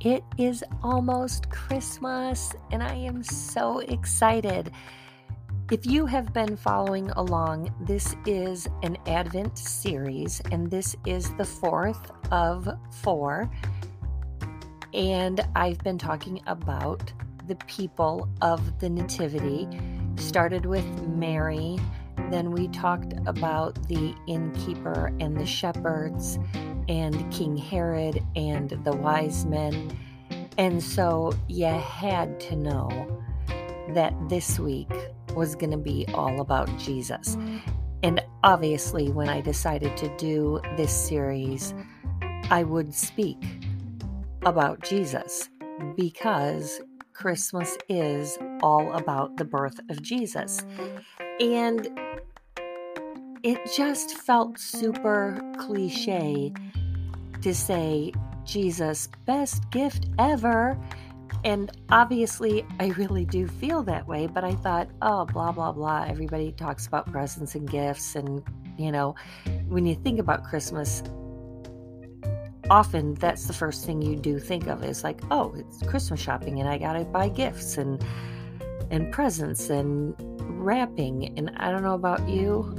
It is almost Christmas, and I am so excited. If you have been following along, this is an Advent series, and this is the fourth of four. And I've been talking about the people of the Nativity. Started with Mary, then we talked about the innkeeper and the shepherds, and King Herod and the wise men. And so you had to know that this week was going to be all about Jesus. And obviously, when I decided to do this series, I would speak about Jesus because Christmas is all about the birth of Jesus. And it just felt super cliche to say, Jesus, best gift ever. And obviously, I really do feel that way, but I thought, oh, blah, blah, blah. Everybody talks about presents and gifts. And, you know, when you think about Christmas, often that's the first thing you do think of is like, oh, it's Christmas shopping and I got to buy gifts and and presents and wrapping. And I don't know about you,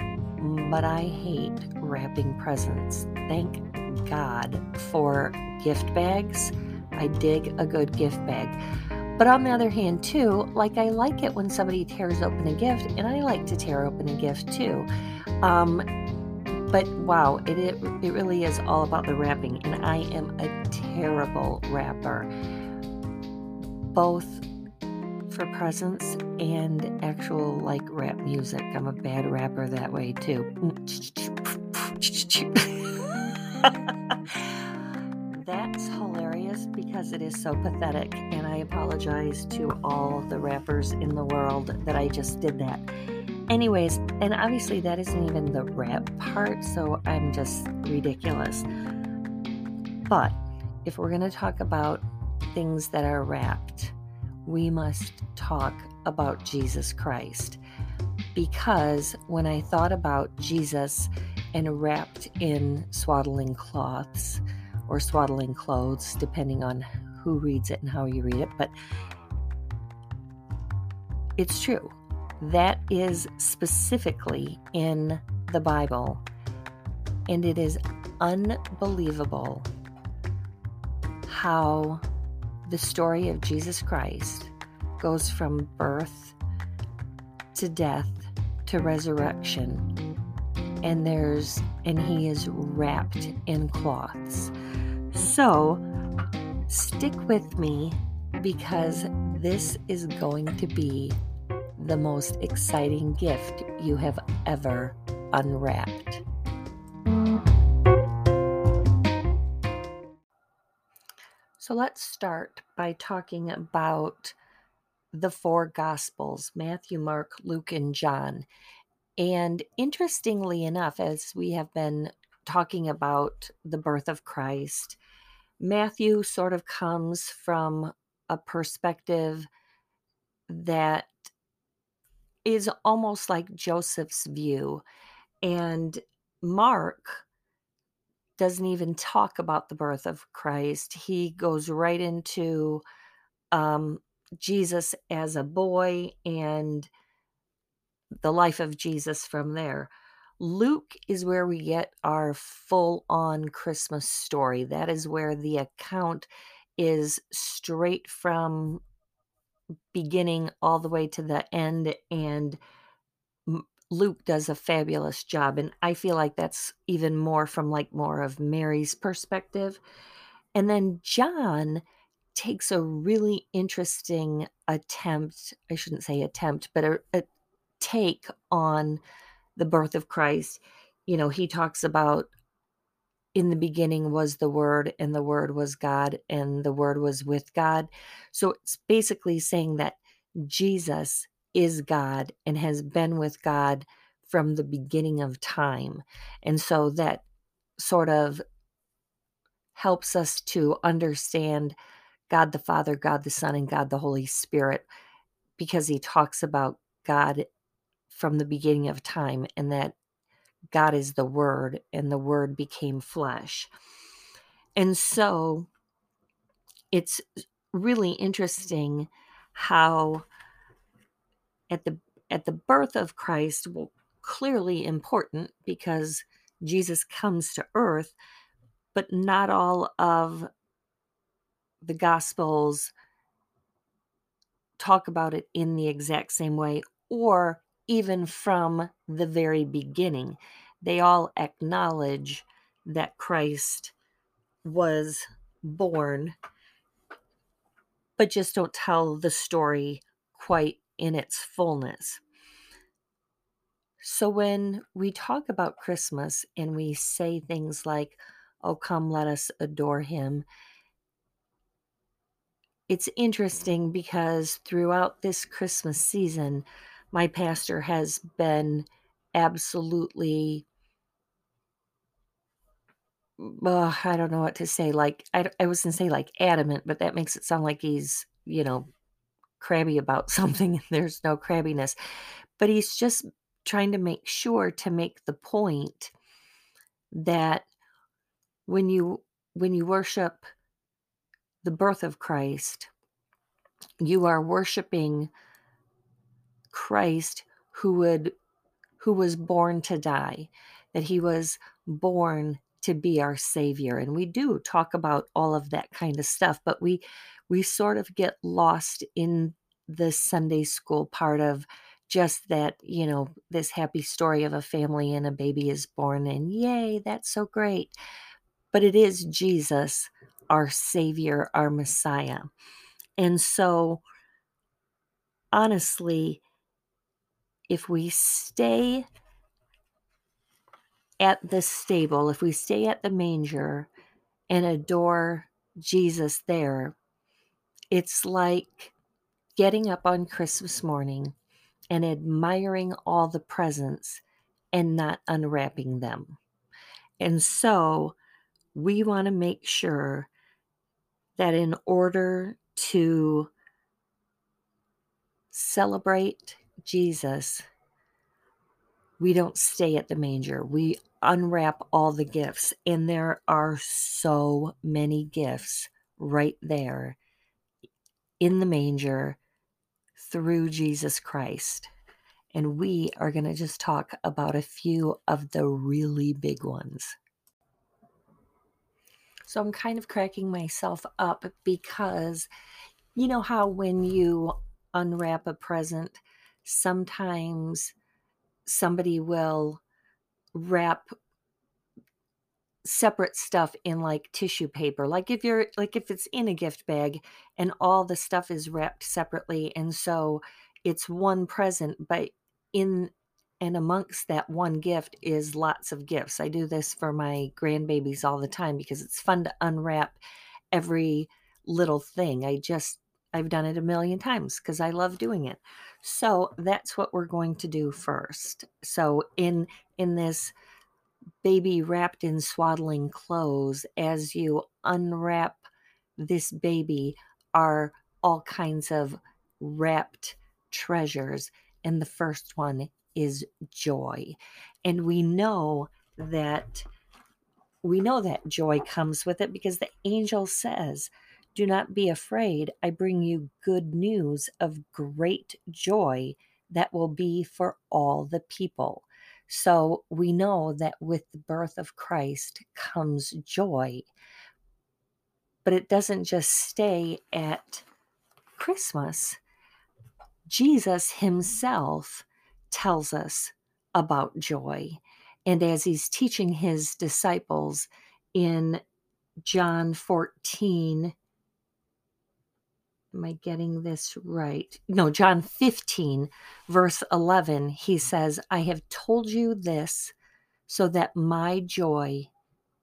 but I hate wrapping presents. Thank God for gift bags. I dig a good gift bag. But on the other hand, too, like I like it when somebody tears open a gift, and I like to tear open a gift too. Um, but wow, it, it, it really is all about the wrapping, and I am a terrible wrapper, both for presents and actual like rap music. I'm a bad rapper that way too. That's hilarious because it is so pathetic, and I apologize to all the rappers in the world that I just did that. Anyways, and obviously that isn't even the rap part, so I'm just ridiculous. But if we're going to talk about things that are wrapped, we must talk about Jesus Christ. Because when I thought about Jesus and wrapped in swaddling cloths or swaddling clothes, depending on who reads it and how you read it. But it's true. That is specifically in the Bible. And it is unbelievable how the story of Jesus Christ goes from birth to death to resurrection and there's and he is wrapped in cloths. So stick with me because this is going to be the most exciting gift you have ever unwrapped. So let's start by talking about the four Gospels Matthew, Mark, Luke, and John. And interestingly enough, as we have been talking about the birth of Christ, Matthew sort of comes from a perspective that is almost like Joseph's view. And Mark doesn't even talk about the birth of Christ. He goes right into um, Jesus as a boy and the life of Jesus from there. Luke is where we get our full on Christmas story. That is where the account is straight from beginning all the way to the end and Luke does a fabulous job and I feel like that's even more from like more of Mary's perspective. And then John takes a really interesting attempt, I shouldn't say attempt, but a, a take on the birth of Christ. You know, he talks about in the beginning was the Word, and the Word was God, and the Word was with God. So it's basically saying that Jesus is God and has been with God from the beginning of time. And so that sort of helps us to understand God the Father, God the Son, and God the Holy Spirit because he talks about God from the beginning of time and that God is the Word and the Word became flesh. And so it's really interesting how at the at the birth of Christ, well, clearly important because Jesus comes to earth, but not all of the gospels talk about it in the exact same way or even from the very beginning. They all acknowledge that Christ was born, but just don't tell the story quite in its fullness. So when we talk about Christmas and we say things like, Oh, come, let us adore him, it's interesting because throughout this Christmas season, my pastor has been absolutely uh, I don't know what to say. Like, I, I was to say like adamant, but that makes it sound like he's, you know, crabby about something. There's no crabbiness. But he's just trying to make sure to make the point that when you when you worship the birth of Christ, you are worshiping Christ who would who was born to die, that he was born to be our savior. And we do talk about all of that kind of stuff, but we we sort of get lost in the Sunday school part of just that, you know, this happy story of a family and a baby is born and yay, that's so great. But it is Jesus, our savior, our Messiah. And so honestly, if we stay at the stable, if we stay at the manger and adore Jesus there, it's like getting up on Christmas morning and admiring all the presents and not unwrapping them. And so we want to make sure that in order to celebrate Jesus, we don't stay at the manger. We unwrap all the gifts, and there are so many gifts right there in the manger through Jesus Christ. And we are going to just talk about a few of the really big ones. So I'm kind of cracking myself up because you know how when you unwrap a present, sometimes somebody will wrap separate stuff in like tissue paper like if you're like if it's in a gift bag and all the stuff is wrapped separately and so it's one present but in and amongst that one gift is lots of gifts. I do this for my grandbabies all the time because it's fun to unwrap every little thing. I just i've done it a million times because i love doing it so that's what we're going to do first so in in this baby wrapped in swaddling clothes, as you unwrap this baby, are all kinds of wrapped treasures. And the first one is joy. And we know that we know that joy comes with it because the angel says, Do not be afraid. I bring you good news of great joy that will be for all the people. So we know that with the birth of Christ comes joy. But it doesn't just stay at Christmas. Jesus himself tells us about joy. And as he's teaching his disciples in John 14, am I getting this right? No, John 15, verse 11, he says, I have told you this so that my joy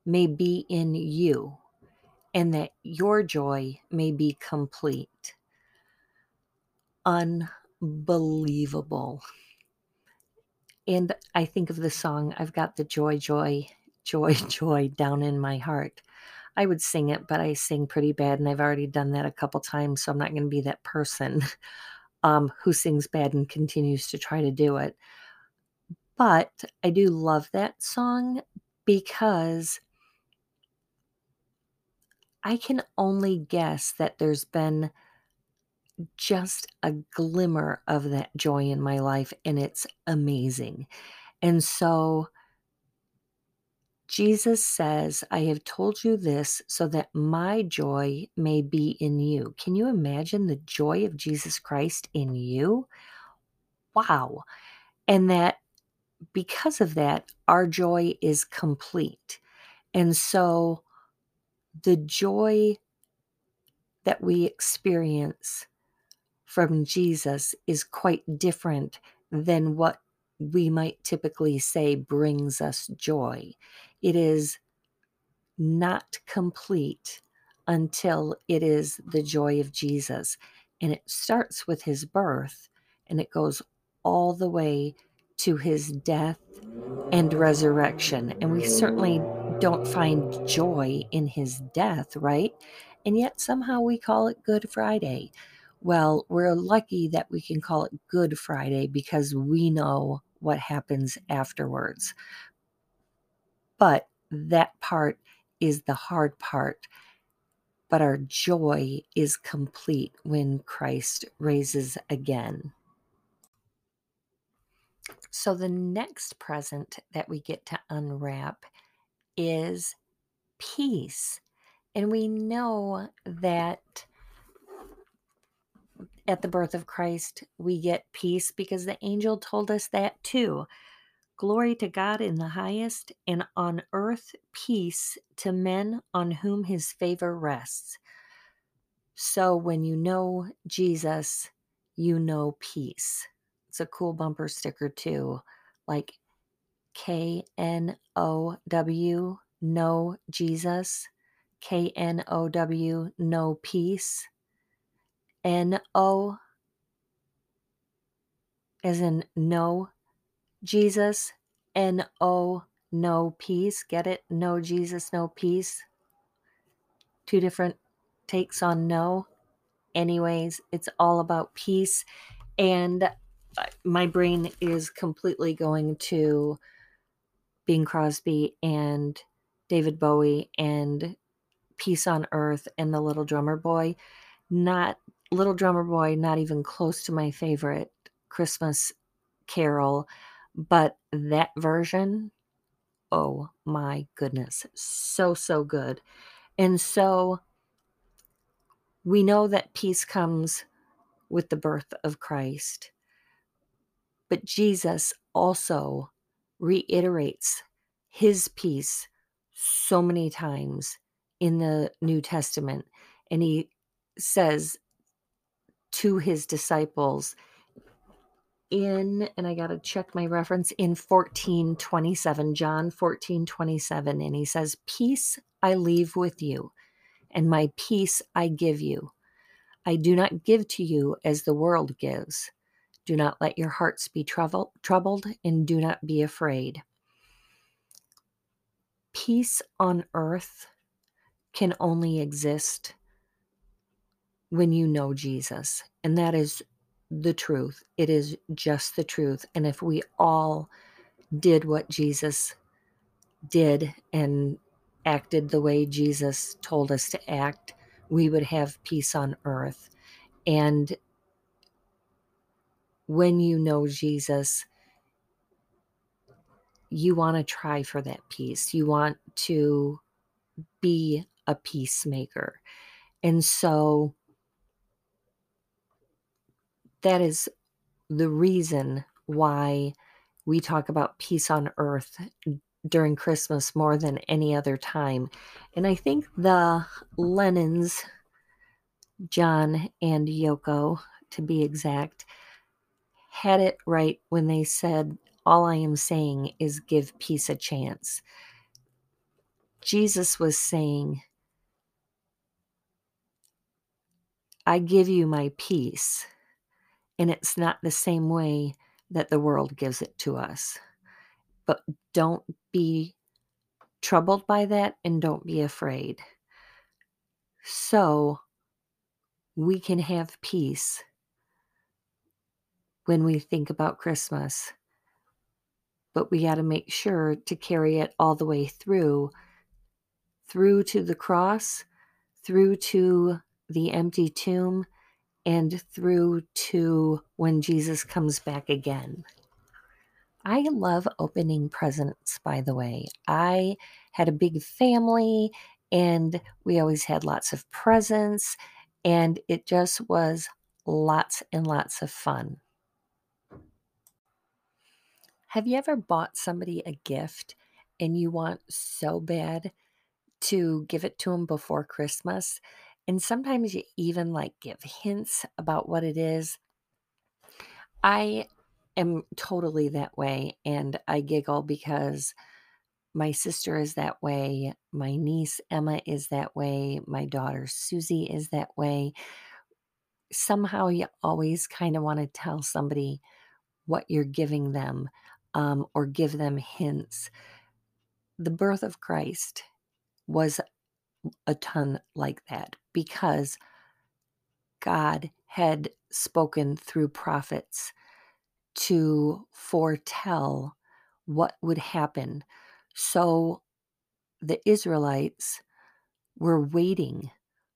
may be in you and that your joy may be complete. Unbelievable. And I think of the song, I've got the joy, joy, joy, joy down in my heart. I would sing it, but I sing pretty bad, and I've already done that a couple times, so I'm not going to be that person um, who sings bad and continues to try to do it. But I do love that song because I can only guess that there's been just a glimmer of that joy in my life, and it's amazing. And so Jesus says, I have told you this so that my joy may be in you. Can you imagine the joy of Jesus Christ in you? Wow. And that because of that, our joy is complete. And so the joy that we experience from Jesus is quite different than what we might typically say brings us joy. It is not complete until it is the joy of Jesus. And it starts with his birth and it goes all the way to his death and resurrection. And we certainly don't find joy in his death, right? And yet somehow we call it Good Friday. Well, we're lucky that we can call it Good Friday because we know what happens afterwards. But that part is the hard part. But our joy is complete when Christ raises again. So, the next present that we get to unwrap is peace. And we know that at the birth of Christ, we get peace because the angel told us that too. Glory to God in the highest, and on earth peace to men on whom his favor rests. So when you know Jesus, you know peace. It's a cool bumper sticker too, like K N O W, know Jesus, K N O W, know peace. N O as in no Jesus, N O no peace. Get it? No Jesus, no peace. Two different takes on no. Anyways, it's all about peace. And uh, my brain is completely going to Bing Crosby and David Bowie and Peace on Earth and The Little Drummer Boy. Not Little Drummer Boy, not even close to my favorite Christmas carol, but that version, oh my goodness, so, so good. And so we know that peace comes with the birth of Christ, but Jesus also reiterates his peace so many times in the New Testament. And he says to his disciples in, and I got to check my reference, in 1427, John 14 27. And he says, Peace I leave with you, and my peace I give you. I do not give to you as the world gives. Do not let your hearts be trouble, troubled, and do not be afraid. Peace on earth can only exist when you know Jesus. And that is the truth. It is just the truth. And if we all did what Jesus did and acted the way Jesus told us to act, we would have peace on earth. And when you know Jesus, you want to try for that peace. You want to be a peacemaker. And so that is the reason why we talk about peace on earth during Christmas more than any other time. And I think the Lennons, John and Yoko, to be exact, had it right when they said, All I am saying is give peace a chance. Jesus was saying, I give you my peace and it's not the same way that the world gives it to us. But don't be troubled by that and don't be afraid. So we can have peace when we think about Christmas. But we got to make sure to carry it all the way through, through to the cross, through to the empty tomb and through to when Jesus comes back again. I love opening presents, by the way. I had a big family and we always had lots of presents, and it just was lots and lots of fun. Have you ever bought somebody a gift and you want so bad to give it to them before Christmas? And sometimes you even like give hints about what it is. I am totally that way and I giggle because my sister is that way, my niece Emma is that way, my daughter Susie is that way. Somehow you always kind of want to tell somebody what you're giving them um, or give them hints. The birth of Christ was a ton like that because God had spoken through prophets to foretell what would happen. So the Israelites were waiting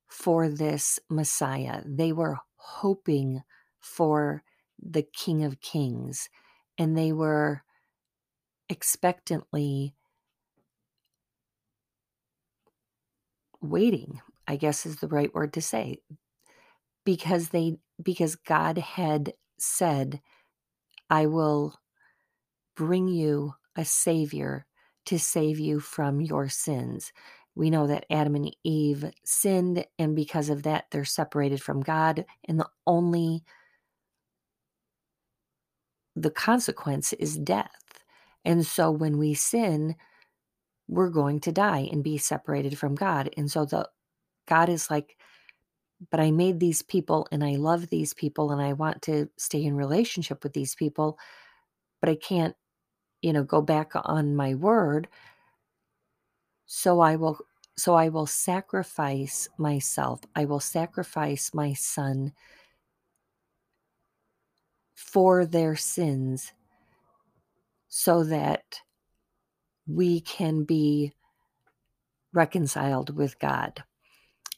for this Messiah. They were hoping for the King of Kings and they were expectantly waiting, I guess is the right word to say, because they because God had said, I will bring you a savior to save you from your sins. We know that Adam and Eve sinned, and because of that, they're separated from God. And the only the consequence is death. And so when we sin, we're going to die and be separated from God. And so the God is like, but I made these people and I love these people and I want to stay in relationship with these people, but I can't, you know, go back on my word. So I will so I will sacrifice myself. I will sacrifice my son for their sins so that we can be reconciled with God.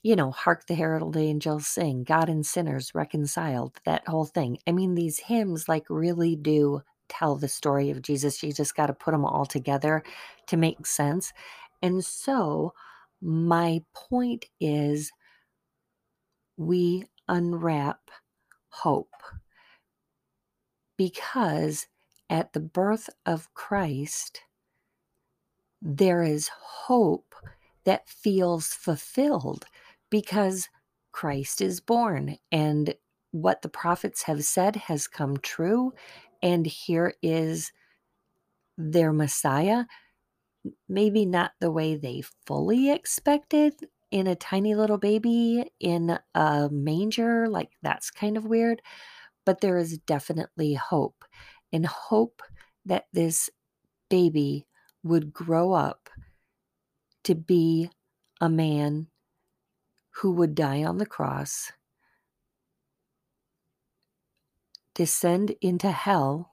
You know, hark the herald angels sing, God and sinners reconciled, that whole thing. I mean, these hymns like really do tell the story of Jesus. You just got to put them all together to make sense. And so, my point is we unwrap hope because at the birth of Christ, there is hope that feels fulfilled because Christ is born and what the prophets have said has come true. And here is their Messiah. Maybe not the way they fully expected in a tiny little baby in a manger. Like that's kind of weird. But there is definitely hope and hope that this baby would grow up to be a man who would die on the cross, descend into hell,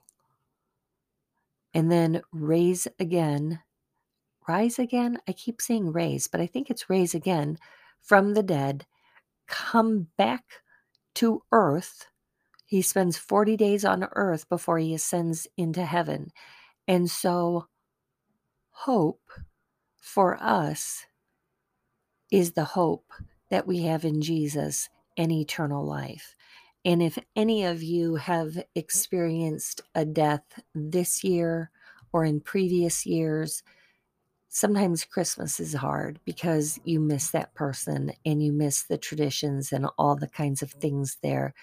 and then raise again. Rise again? I keep saying raise, but I think it's raise again from the dead, come back to earth. He spends 40 days on earth before he ascends into heaven. And so hope for us is the hope that we have in Jesus and eternal life. And if any of you have experienced a death this year or in previous years, sometimes Christmas is hard because you miss that person and you miss the traditions and all the kinds of things there.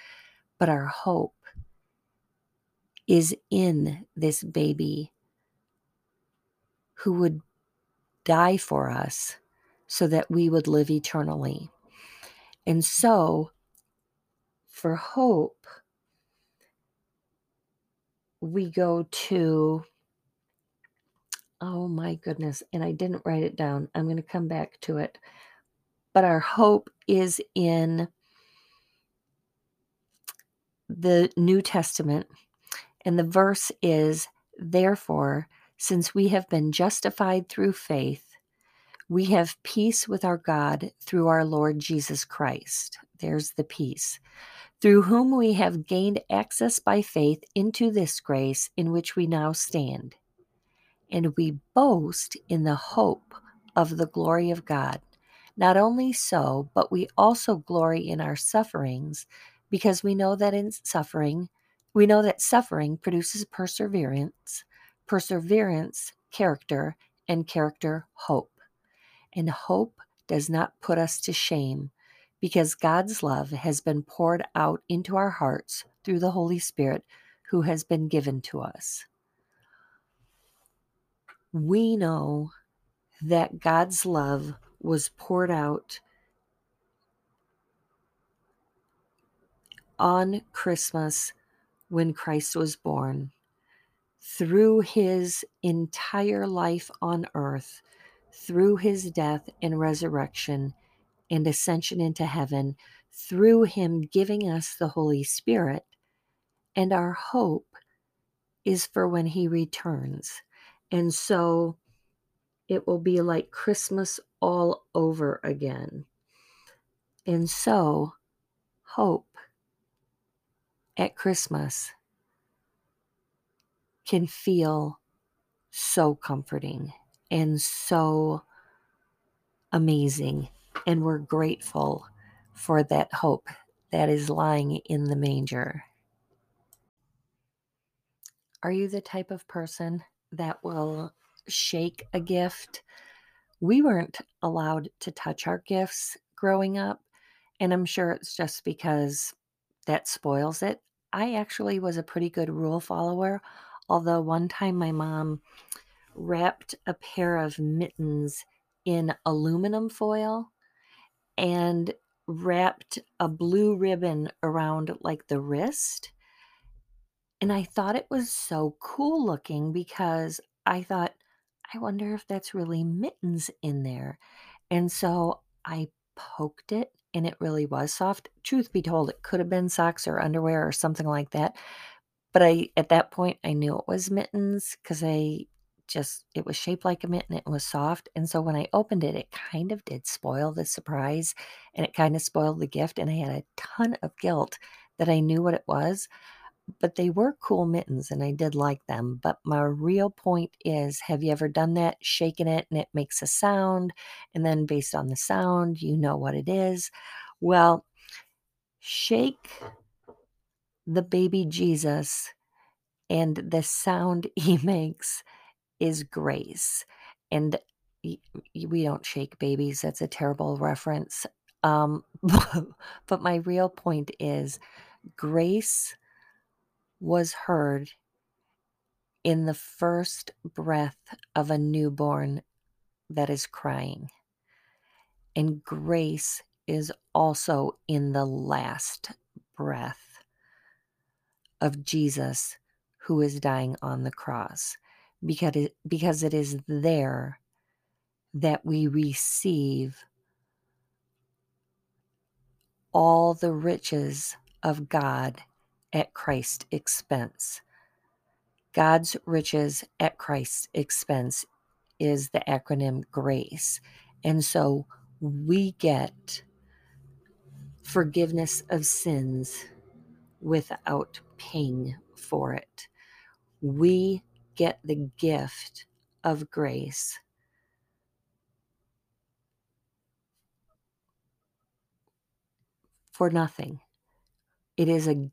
But our hope is in this baby who would die for us so that we would live eternally. And so, for hope, we go to, oh my goodness, and I didn't write it down. I'm going to come back to it. But our hope is in the New Testament, and the verse is, Therefore, since we have been justified through faith, We have peace with our God through our Lord Jesus Christ. There's the peace. Through whom we have gained access by faith into this grace in which we now stand. And we boast in the hope of the glory of God. Not only so, but we also glory in our sufferings because we know that in suffering, we know that suffering produces perseverance, perseverance, character, and character, hope. And hope does not put us to shame because God's love has been poured out into our hearts through the Holy Spirit who has been given to us. We know that God's love was poured out on Christmas when Christ was born. Through his entire life on earth, through his death and resurrection and ascension into heaven, through him giving us the Holy Spirit, and our hope is for when he returns. And so it will be like Christmas all over again. And so, hope at Christmas can feel so comforting and so amazing. And we're grateful for that hope that is lying in the manger. Are you the type of person that will shake a gift. We weren't allowed to touch our gifts growing up, and I'm sure it's just because that spoils it. I actually was a pretty good rule follower, although one time my mom wrapped a pair of mittens in aluminum foil and wrapped a blue ribbon around like the wrist. And I thought it was so cool looking because I thought, I wonder if that's really mittens in there. And so I poked it and it really was soft. Truth be told, it could have been socks or underwear or something like that. But I at that point I knew it was mittens because I just it was shaped like a mitten, it was soft. And so when I opened it, it kind of did spoil the surprise and it kind of spoiled the gift. And I had a ton of guilt that I knew what it was but they were cool mittens and I did like them. But my real point is have you ever done that? Shaken it and it makes a sound. And then based on the sound, you know what it is. Well, shake the baby Jesus, and the sound he makes is grace. And we don't shake babies. That's a terrible reference. Um, but my real point is grace was heard in the first breath of a newborn that is crying. And grace is also in the last breath of Jesus who is dying on the cross because it, because it is there that we receive all the riches of God at Christ's expense. God's riches at Christ's expense is the acronym GRACE. And so we get forgiveness of sins without paying for it. We get the gift of grace. For nothing. It is a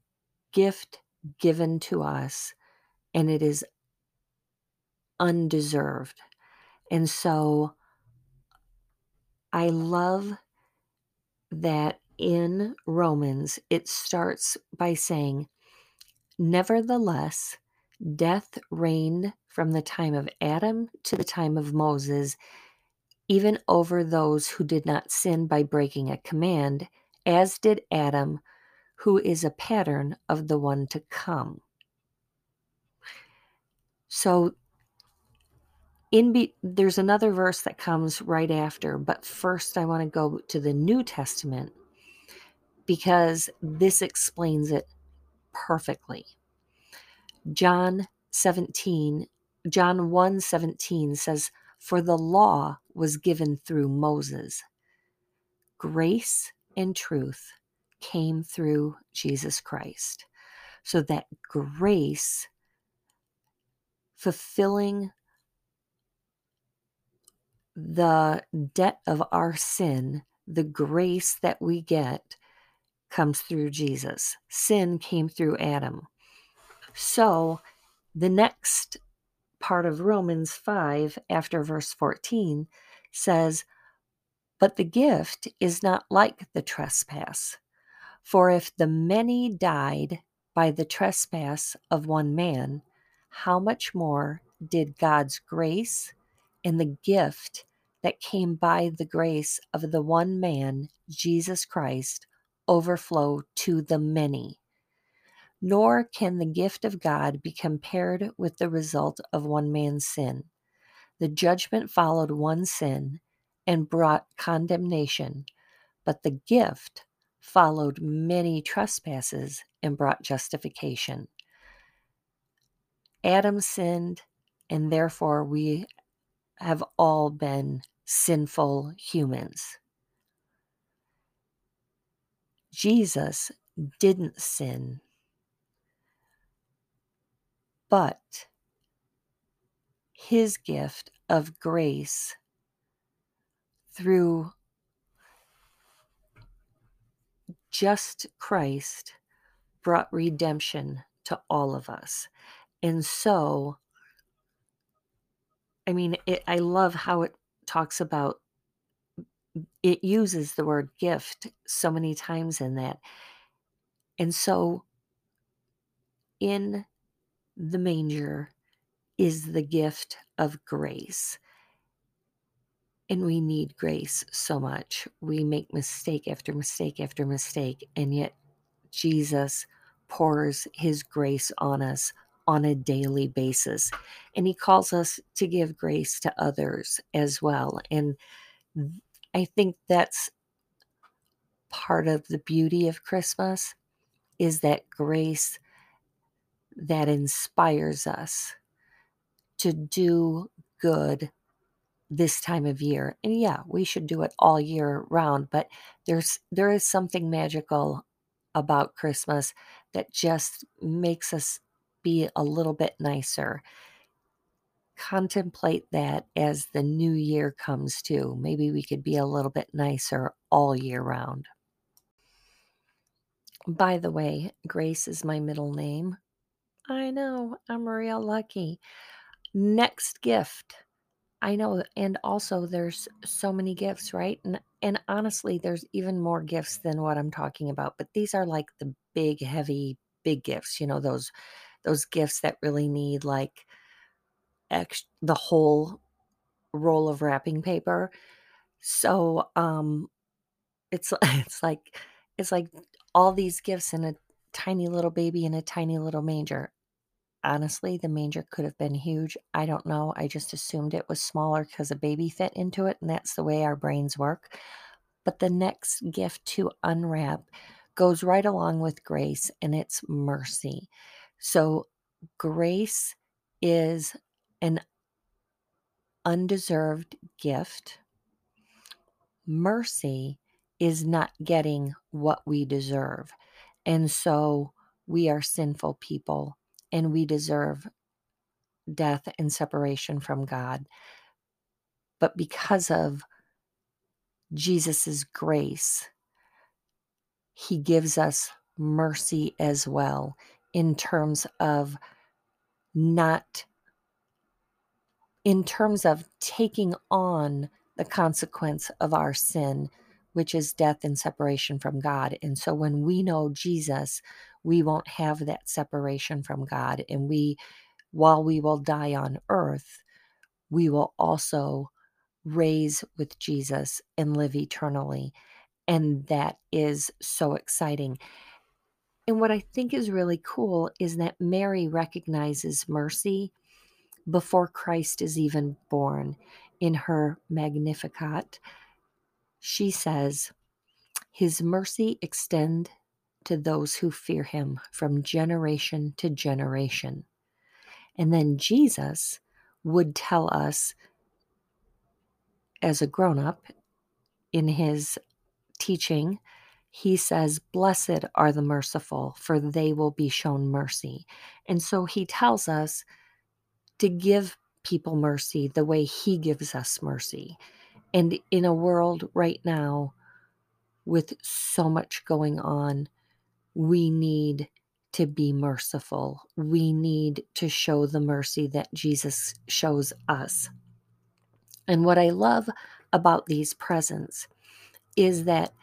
gift given to us and it is undeserved. And so I love that in Romans it starts by saying, Nevertheless, death reigned from the time of Adam to the time of Moses, even over those who did not sin by breaking a command, as did Adam who is a pattern of the one to come. So in be, there's another verse that comes right after, but first I want to go to the New Testament because this explains it perfectly. John 17, John 1 17 says, For the law was given through Moses. Grace and truth came through Jesus Christ. So that grace, fulfilling the debt of our sin, the grace that we get comes through Jesus. Sin came through Adam. So the next part of Romans 5, after verse 14, says, But the gift is not like the trespass. For if the many died by the trespass of one man, how much more did God's grace and the gift that came by the grace of the one man, Jesus Christ, overflow to the many? Nor can the gift of God be compared with the result of one man's sin. The judgment followed one sin and brought condemnation, but the gift followed many trespasses and brought justification. Adam sinned, and therefore we have all been sinful humans. Jesus didn't sin, but his gift of grace through just Christ brought redemption to all of us. And so, I mean, it, I love how it talks about, it uses the word gift so many times in that. And so, in the manger is the gift of grace. And we need grace so much. We make mistake after mistake after mistake, and yet Jesus pours his grace on us on a daily basis. And he calls us to give grace to others as well. And I think that's part of the beauty of Christmas is that grace that inspires us to do good this time of year. And yeah, we should do it all year round, but there's there is something magical about Christmas that just makes us be a little bit nicer. Contemplate that as the new year comes too. Maybe we could be a little bit nicer all year round. By the way, Grace is my middle name. I know, I'm real lucky. Next gift. I know, and also there's so many gifts, right? And and honestly, there's even more gifts than what I'm talking about, but these are like the big heavy big gifts, you know, those those gifts that really need like ex- the whole roll of wrapping paper. So, um it's it's like it's like all these gifts in a tiny little baby in a tiny little manger honestly, the manger could have been huge. I don't know. I just assumed it was smaller because a baby fit into it, and that's the way our brains work. But the next gift to unwrap goes right along with grace, and it's mercy. So, grace is an undeserved gift. Mercy is not getting what we deserve. And so we are sinful people and we deserve death and separation from God. But because of Jesus' grace, he gives us mercy as well in terms of not, in terms of taking on the consequence of our sin, which is death and separation from God. And so when we know Jesus, we won't have that separation from God. And we, while we will die on earth, we will also raise with Jesus and live eternally. And that is so exciting. And what I think is really cool is that Mary recognizes mercy before Christ is even born. In her Magnificat, she says, His mercy extend to those who fear him from generation to generation. And then Jesus would tell us as a grown up in his teaching, he says, Blessed are the merciful, for they will be shown mercy. And so he tells us to give people mercy the way he gives us mercy. And in a world right now with so much going on, we need to be merciful. We need to show the mercy that Jesus shows us. And what I love about these presents is that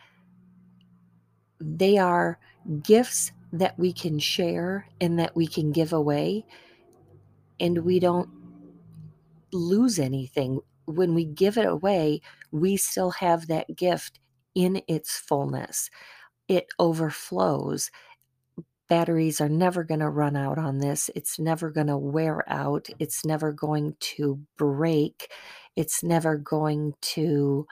they are gifts that we can share and that we can give away, and we don't lose anything. When we give it away, we still have that gift in its fullness. It overflows. Batteries are never going to run out on this. It's never going to wear out. It's never going to break. It's never going to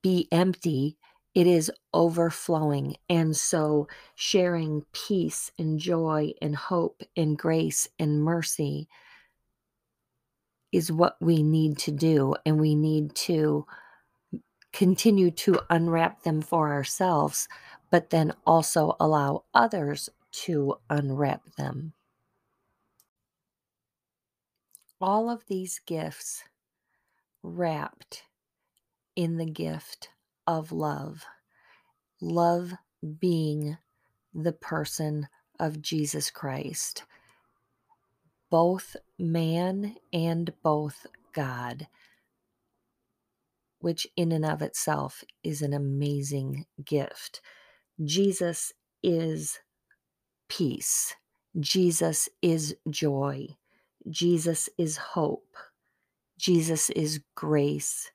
be empty. It is overflowing. And so, sharing peace and joy and hope and grace and mercy is what we need to do. And we need to continue to unwrap them for ourselves, but then also allow others to unwrap them. All of these gifts wrapped in the gift of love, love being the person of Jesus Christ, both man and both God which in and of itself is an amazing gift. Jesus is peace. Jesus is joy. Jesus is hope. Jesus is grace.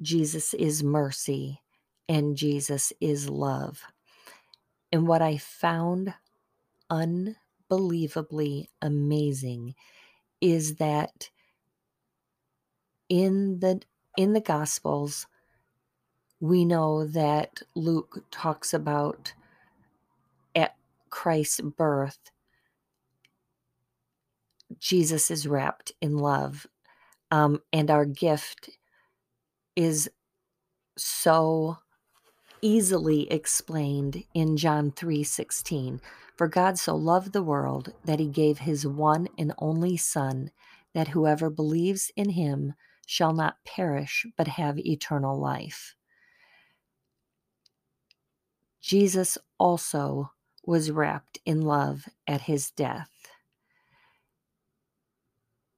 Jesus is mercy. And Jesus is love. And what I found unbelievably amazing is that in the in the Gospels, we know that Luke talks about at Christ's birth, Jesus is wrapped in love. Um, and our gift is so easily explained in John 3:16 for God so loved the world that he gave his one and only son that whoever believes in him shall not perish, but have eternal life. Jesus also was wrapped in love at his death.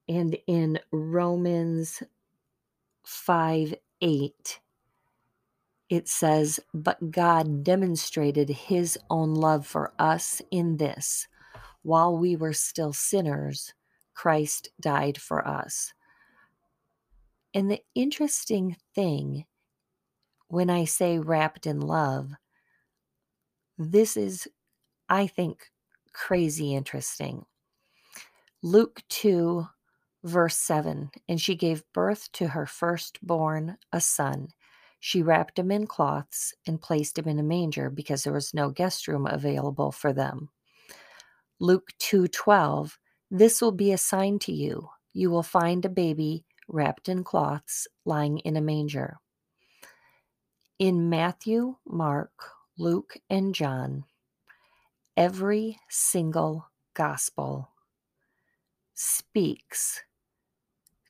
And in Romans 5 8, it says, But God demonstrated his own love for us in this while we were still sinners, Christ died for us. And the interesting thing when I say wrapped in love, this is, I think, crazy interesting. Luke 2, verse 7 And she gave birth to her firstborn, a son. She wrapped him in cloths and placed him in a manger because there was no guest room available for them. Luke 2:12 This will be a sign to you. You will find a baby wrapped in cloths, lying in a manger. In Matthew, Mark, Luke, and John, every single gospel speaks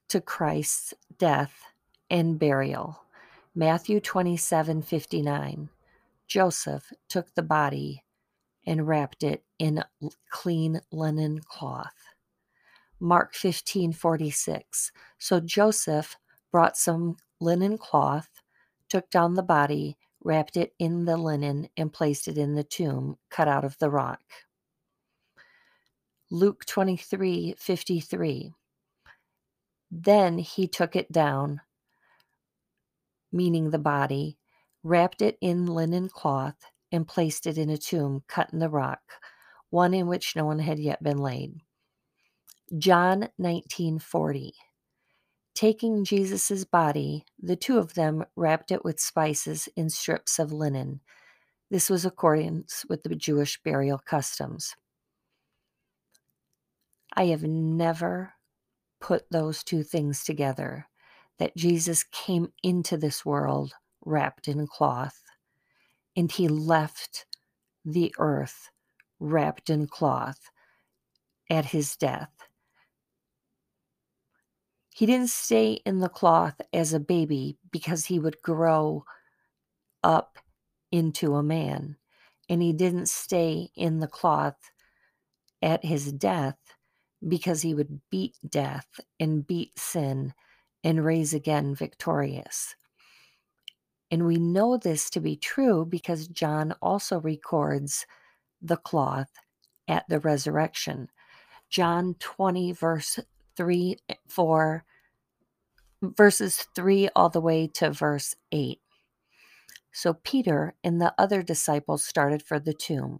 to Christ's death and burial. Matthew 27:59. Joseph took the body and wrapped it in clean linen cloth. Mark 15:46. So Joseph brought some linen cloth, took down the body, wrapped it in the linen, and placed it in the tomb cut out of the rock. Luke 23 53. Then he took it down, meaning the body, wrapped it in linen cloth, and placed it in a tomb cut in the rock, one in which no one had yet been laid. John 19:40 Taking Jesus' body, the two of them wrapped it with spices in strips of linen. This was accordance with the Jewish burial customs. I have never put those two things together that Jesus came into this world wrapped in cloth, and he left the earth wrapped in cloth at his death. He didn't stay in the cloth as a baby because he would grow up into a man. And he didn't stay in the cloth at his death because he would beat death and beat sin and raise again victorious. And we know this to be true because John also records the cloth at the resurrection. John 20, verse 3, eh, 4, verses 3 all the way to verse 8. So Peter and the other disciples started for the tomb.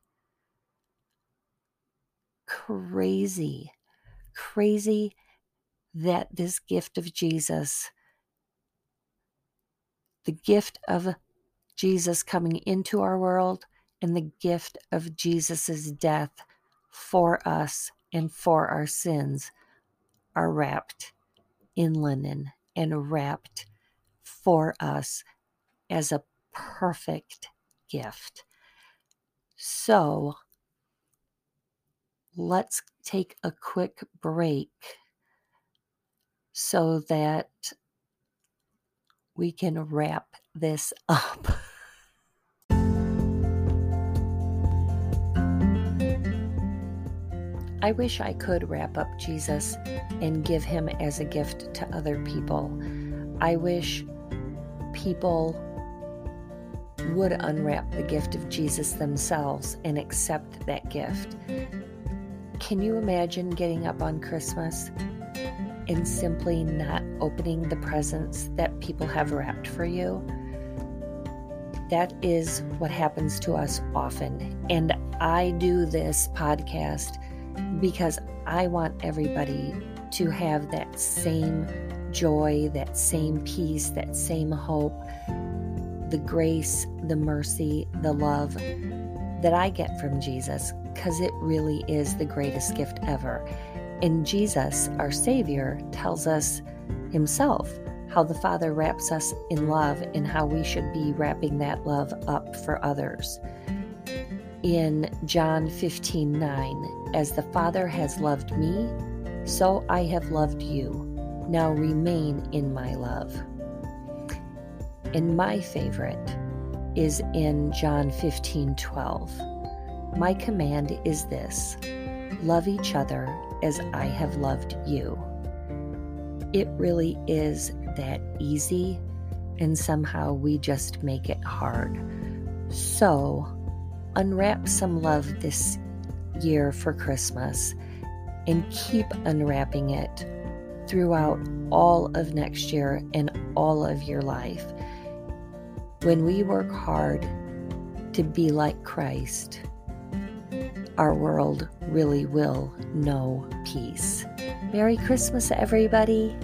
Crazy, crazy that this gift of Jesus, the gift of Jesus coming into our world, and the gift of Jesus' death for us and for our sins are wrapped in linen and wrapped for us as a perfect gift. So let's take a quick break so that we can wrap this up. I wish I could wrap up Jesus and give him as a gift to other people. I wish people would unwrap the gift of Jesus themselves and accept that gift. Can you imagine getting up on Christmas and simply not opening the presents that people have wrapped for you? That is what happens to us often. And I do this podcast because I want everybody to have that same joy, that same peace, that same hope the grace, the mercy, the love that I get from Jesus because it really is the greatest gift ever. And Jesus, our Savior, tells us himself how the Father wraps us in love and how we should be wrapping that love up for others. In John 15 9, as the Father has loved me, so I have loved you. Now remain in my love. And my favorite is in John 15 12. My command is this love each other as I have loved you. It really is that easy, and somehow we just make it hard. So, unwrap some love this year for Christmas and keep unwrapping it throughout all of next year and all of your life. When we work hard to be like Christ, our world really will know peace. Merry Christmas, everybody.